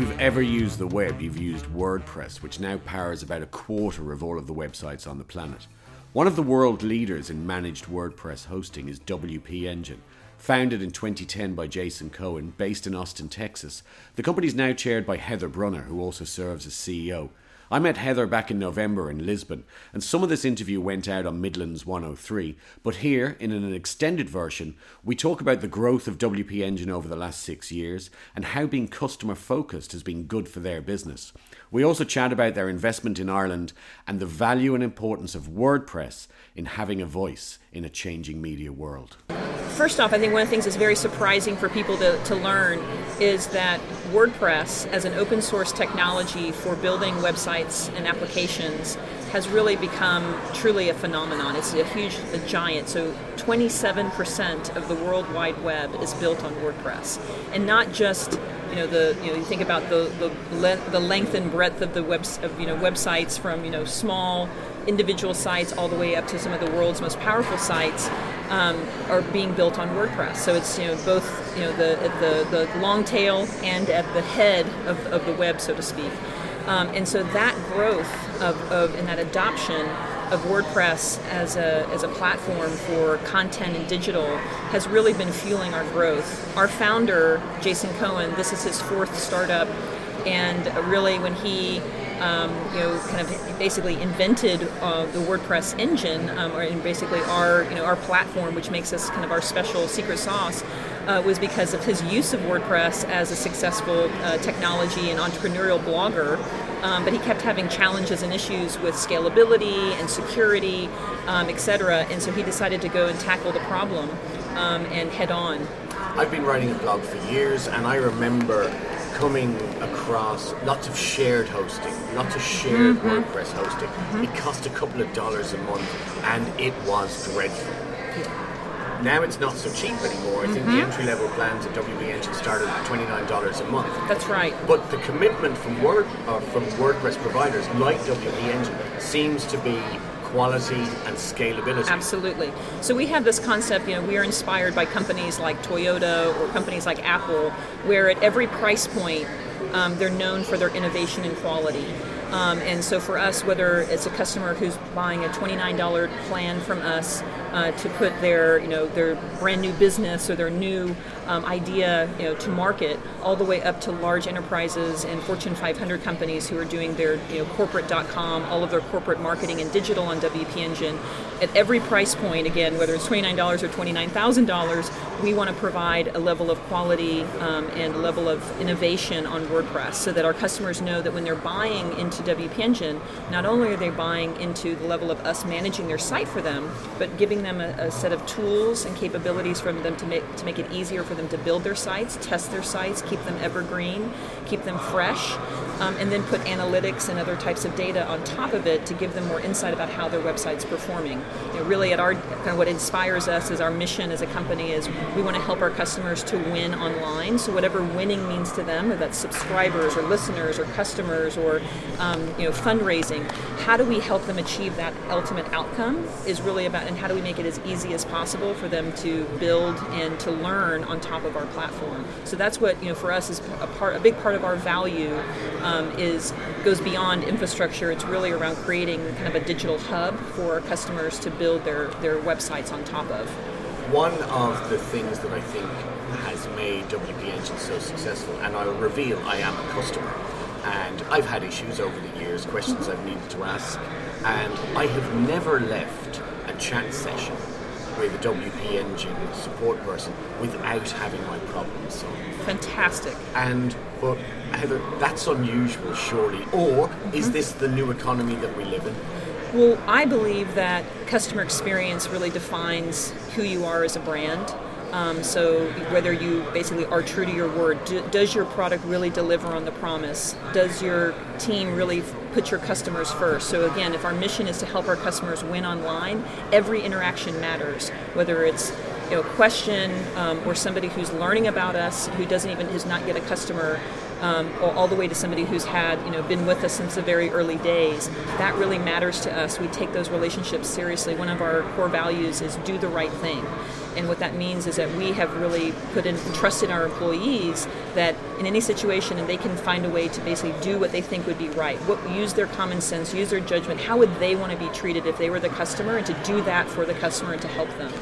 you've ever used the web, you've used WordPress, which now powers about a quarter of all of the websites on the planet. One of the world leaders in managed WordPress hosting is WP Engine. Founded in 2010 by Jason Cohen, based in Austin, Texas, the company is now chaired by Heather Brunner, who also serves as CEO. I met Heather back in November in Lisbon, and some of this interview went out on Midlands 103. But here, in an extended version, we talk about the growth of WP Engine over the last six years and how being customer focused has been good for their business. We also chat about their investment in Ireland and the value and importance of WordPress in having a voice in a changing media world. First off, I think one of the things that's very surprising for people to, to learn is that WordPress, as an open source technology for building websites and applications, has really become truly a phenomenon. It's a huge, a giant. So 27% of the World Wide Web is built on WordPress, and not just you know the you know you think about the the, le- the length and breadth of the webs of you know websites from you know small individual sites all the way up to some of the world's most powerful sites um, are being built on WordPress. So it's you know both you know the the, the long tail and at the head of, of the web, so to speak. Um, and so that growth of, of and that adoption of WordPress as a, as a platform for content and digital has really been fueling our growth. Our founder, Jason Cohen, this is his fourth startup, and really when he um, you know, kind of basically invented uh, the WordPress engine, um, or basically our, you know, our platform, which makes us kind of our special secret sauce, uh, was because of his use of WordPress as a successful uh, technology and entrepreneurial blogger. Um, but he kept having challenges and issues with scalability and security, um, etc. And so he decided to go and tackle the problem um, and head on. I've been writing a blog for years, and I remember coming across lots of shared hosting, lots of shared mm-hmm. WordPress hosting. Mm-hmm. It cost a couple of dollars a month, and it was dreadful. Now it's not so cheap anymore. I think mm-hmm. the entry level plans at WP Engine started at twenty nine dollars a month. That's right. But the commitment from Word uh, from WordPress providers like WP Engine seems to be quality and scalability. Absolutely. So we have this concept, you know, we are inspired by companies like Toyota or companies like Apple, where at every price point, um, they're known for their innovation and quality. Um, and so for us, whether it's a customer who's buying a $29 plan from us uh, to put their, you know, their brand new business or their new um, idea, you know, to market, all the way up to large enterprises and Fortune 500 companies who are doing their, you know, corporate.com, all of their corporate marketing and digital on WP Engine. At every price point, again, whether it's $29 or $29,000, we want to provide a level of quality um, and a level of innovation on WordPress so that our customers know that when they're buying into WP Engine, not only are they buying into the level of us managing their site for them, but giving them a, a set of tools and capabilities for them to make to make it easier for them to build their sites, test their sites, keep them evergreen, keep them fresh, um, and then put analytics and other types of data on top of it to give them more insight about how their website's performing. You know, really, at our kind of what inspires us is our mission as a company is we want to help our customers to win online. So whatever winning means to them, whether that's subscribers or listeners or customers or um, you know fundraising, how do we help them achieve that ultimate outcome? Is really about and how do we make it as easy as possible for them to build and to learn on top of our platform. So that's what you know for us is a part, a big part of our value um, is goes beyond infrastructure. It's really around creating kind of a digital hub for customers to build their their websites on top of. One of the things that I think has made WP Engine so successful, and I'll reveal I am a customer, and I've had issues over the years, questions I've needed to ask, and I have never left chat session with a WP Engine support person without having my problems solved. Fantastic. And but Heather, that's unusual, surely. Or mm-hmm. is this the new economy that we live in? Well, I believe that customer experience really defines who you are as a brand. Um, so whether you basically are true to your word, do, does your product really deliver on the promise? Does your team really put your customers first? So again, if our mission is to help our customers win online, every interaction matters. Whether it's you know, a question um, or somebody who's learning about us who doesn't even is not yet a customer, um, all the way to somebody who's had you know been with us since the very early days. That really matters to us. We take those relationships seriously. One of our core values is do the right thing and what that means is that we have really put in trust in our employees that in any situation, and they can find a way to basically do what they think would be right. What use their common sense, use their judgment. How would they want to be treated if they were the customer, and to do that for the customer and to help them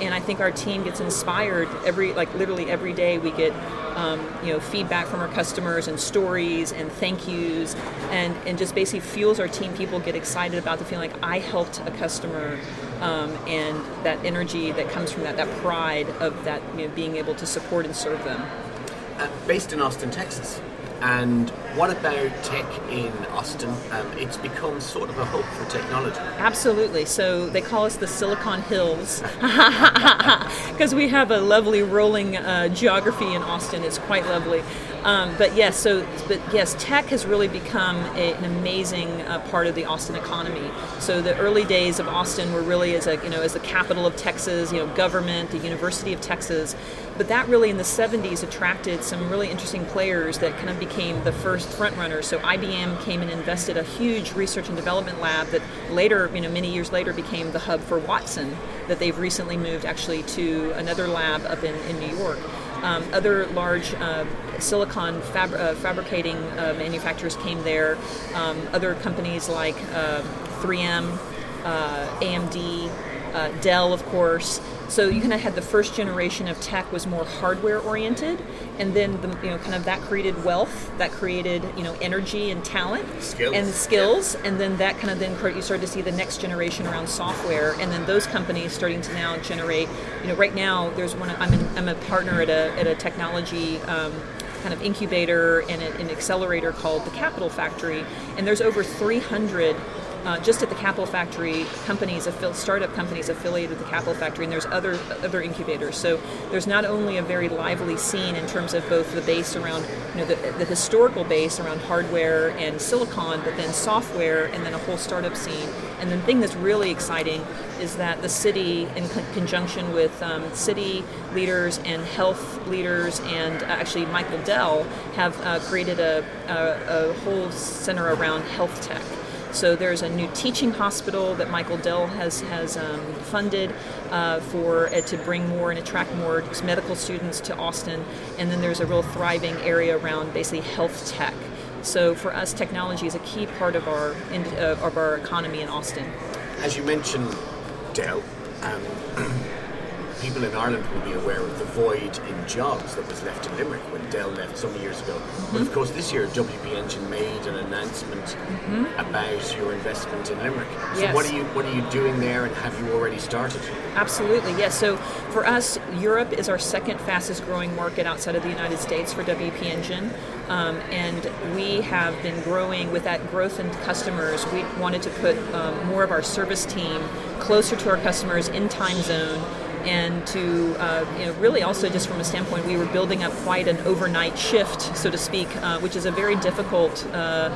and I think our team gets inspired every like literally every day we get um, you know feedback from our customers and stories and thank yous and and just basically fuels our team. People get excited about the feeling like I helped a customer um, and that energy that comes from that that pride of that you know, being able to support and serve them. Uh, based in Austin Texas and what about tech in Austin? Um, it's become sort of a hub for technology. Absolutely. So they call us the Silicon Hills because we have a lovely rolling uh, geography in Austin. It's quite lovely. Um, but yes, so but yes, tech has really become a, an amazing uh, part of the Austin economy. So the early days of Austin were really as a you know as the capital of Texas, you know, government, the University of Texas. But that really in the 70s attracted some really interesting players that kind of became the first front runners. So IBM came and invested a huge research and development lab that later, you know, many years later became the hub for Watson. That they've recently moved actually to another lab up in, in New York. Um, other large uh, silicon fab- uh, fabricating uh, manufacturers came there. Um, other companies like 3M, uh, AMD, uh, Dell, of course. So you kind of had the first generation of tech was more hardware oriented, and then the, you know kind of that created wealth, that created you know energy and talent skills. and skills, yeah. and then that kind of then you started to see the next generation around software, and then those companies starting to now generate. You know, right now there's one. I'm in, I'm a partner at a at a technology. Um, kind of incubator and an accelerator called the Capital Factory, and there's over 300 uh, just at the Capital Factory, companies, startup companies affiliated with the Capital Factory, and there's other other incubators. So there's not only a very lively scene in terms of both the base around, you know, the, the historical base around hardware and silicon, but then software, and then a whole startup scene. And the thing that's really exciting is that the city, in con- conjunction with um, city leaders and health leaders, and uh, actually Michael Dell, have uh, created a, a, a whole center around health tech. So there's a new teaching hospital that Michael Dell has has um, funded uh, for uh, to bring more and attract more medical students to Austin, and then there's a real thriving area around basically health tech. So for us, technology is a key part of our of our economy in Austin. As you mentioned, Dell. Um, people in Ireland will be aware of the void in jobs that was left in Limerick when Dell left some years ago. Mm-hmm. But of course, this year WP Engine made an announcement mm-hmm. about your investment in Limerick. So yes. what are you what are you doing there, and have you already started? Absolutely, yes. So for us, Europe is our second fastest growing market outside of the United States for WP Engine. Um, and we have been growing with that growth in customers. We wanted to put um, more of our service team closer to our customers in time zone and to uh, you know, really also just from a standpoint we were building up quite an overnight shift so to speak uh, which is a very difficult uh,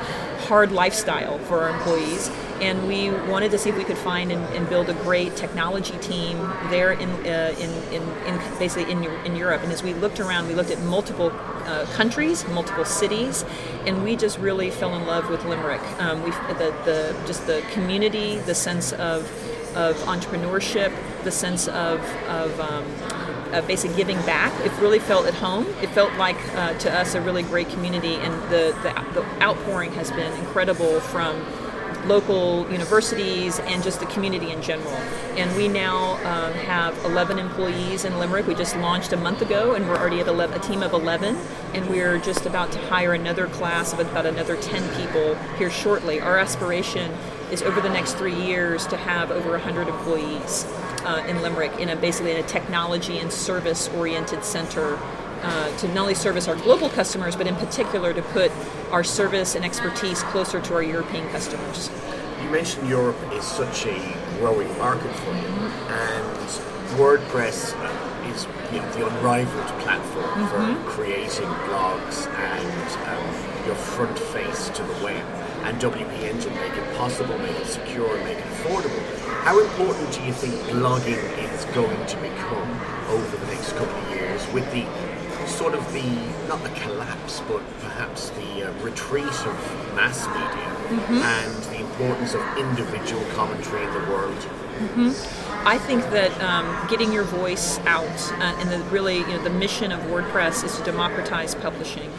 hard lifestyle for our employees. And we wanted to see if we could find and, and build a great technology team there in, uh, in, in, in, basically in, in Europe. And as we looked around we looked at multiple uh, countries multiple cities and we just really fell in love with Limerick. Um, we the, the just the community the sense of of entrepreneurship, the sense of, of um, uh, basic giving back. It really felt at home. It felt like uh, to us a really great community, and the, the, the outpouring has been incredible from local universities and just the community in general. And we now um, have 11 employees in Limerick. We just launched a month ago, and we're already at 11, a team of 11, and we're just about to hire another class of about another 10 people here shortly. Our aspiration is over the next three years to have over 100 employees uh, in Limerick in a basically in a technology and service oriented center uh, to not only service our global customers, but in particular to put our service and expertise closer to our European customers. You mentioned Europe is such a growing market for you, and WordPress is you know, the unrivaled platform mm-hmm. for creating blogs and um, your front face to the web and WP Engine make it possible, make it secure, make it affordable. How important do you think blogging is going to become over the next couple of years with the sort of the, not the collapse, but perhaps the uh, retreat of mass media mm-hmm. and the importance of individual commentary in the world Mm-hmm. I think that um, getting your voice out uh, and the really, you know, the mission of WordPress is to democratize publishing.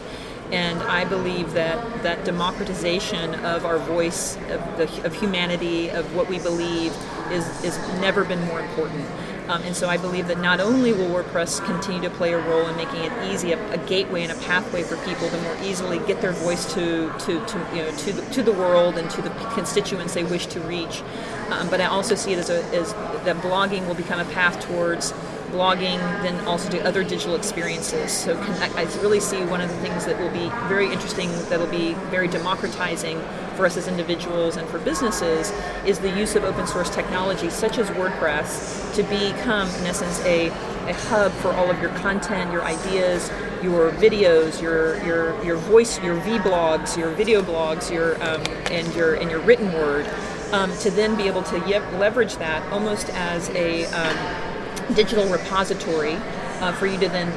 And I believe that that democratization of our voice, of, the, of humanity, of what we believe, is, is never been more important. Um, and so I believe that not only will WordPress continue to play a role in making it easy, a, a, gateway and a pathway for people to more easily get their voice to, to, to you know to the, to the world and to the constituents they wish to reach, um, but I also see it as, a, as that blogging will become a path towards blogging, then also to other digital experiences. So I really see one of the things that will be very interesting, that will be very democratizing for us as individuals and for businesses, is the use of open source technology such as WordPress to become, in essence, a, a hub for all of your content, your ideas, your videos, your your your voice, your vlogs, your video blogs, your um, and your and your written word, um, to then be able to leverage that almost as a um, digital repository uh, for you to then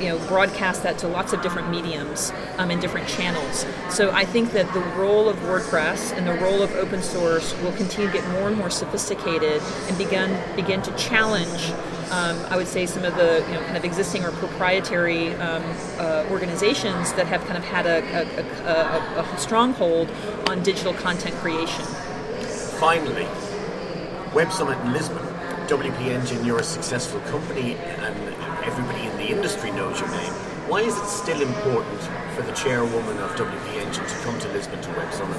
you know broadcast that to lots of different mediums um, and different channels. So I think that the role of WordPress and the role of open source will continue to get more and more sophisticated and begin begin to challenge. Um, I would say some of the you know, kind of existing or proprietary um, uh, organizations that have kind of had a, a, a, a stronghold on digital content creation. Finally, Web Summit in Lisbon WP Engine, you're a successful company and everybody in the industry knows your name. Why is it still important for the chairwoman of WP Engine to come to Lisbon to Web Summit?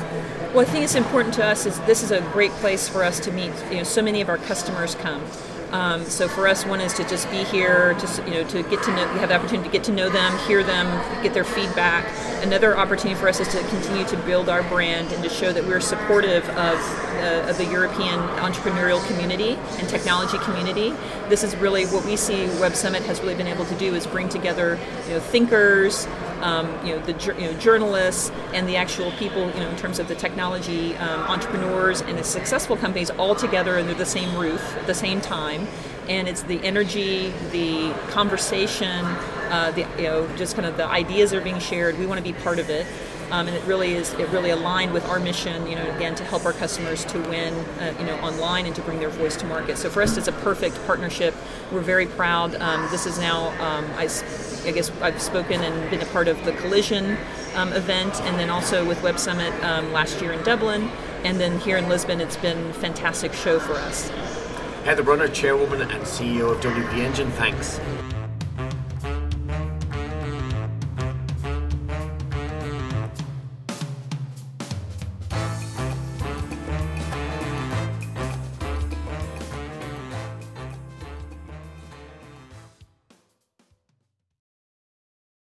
Well, I think it's important to us is this is a great place for us to meet. You know, so many of our customers come. Um, so for us, one is to just be here, to you know, to get to know, we have the opportunity to get to know them, hear them, get their feedback. Another opportunity for us is to continue to build our brand and to show that we're supportive of, uh, of the European entrepreneurial community and technology community. This is really what we see Web Summit has really been able to do is bring together you know, thinkers, um, you know, the you know, journalists and the actual people, you know, in terms of the technology um, entrepreneurs and the successful companies all together under the same roof at the same time. And it's the energy, the conversation, uh, the you know, just kind of the ideas that are being shared. We want to be part of it. Um, and it really is it really aligned with our mission you know again to help our customers to win uh, you know online and to bring their voice to market so for us it's a perfect partnership we're very proud um, this is now um, I, I, guess I've spoken and been a part of the collision um, event and then also with Web Summit um, last year in Dublin and then here in Lisbon it's been a fantastic show for us Heather Brunner, Chairwoman and CEO of WP Engine, thanks.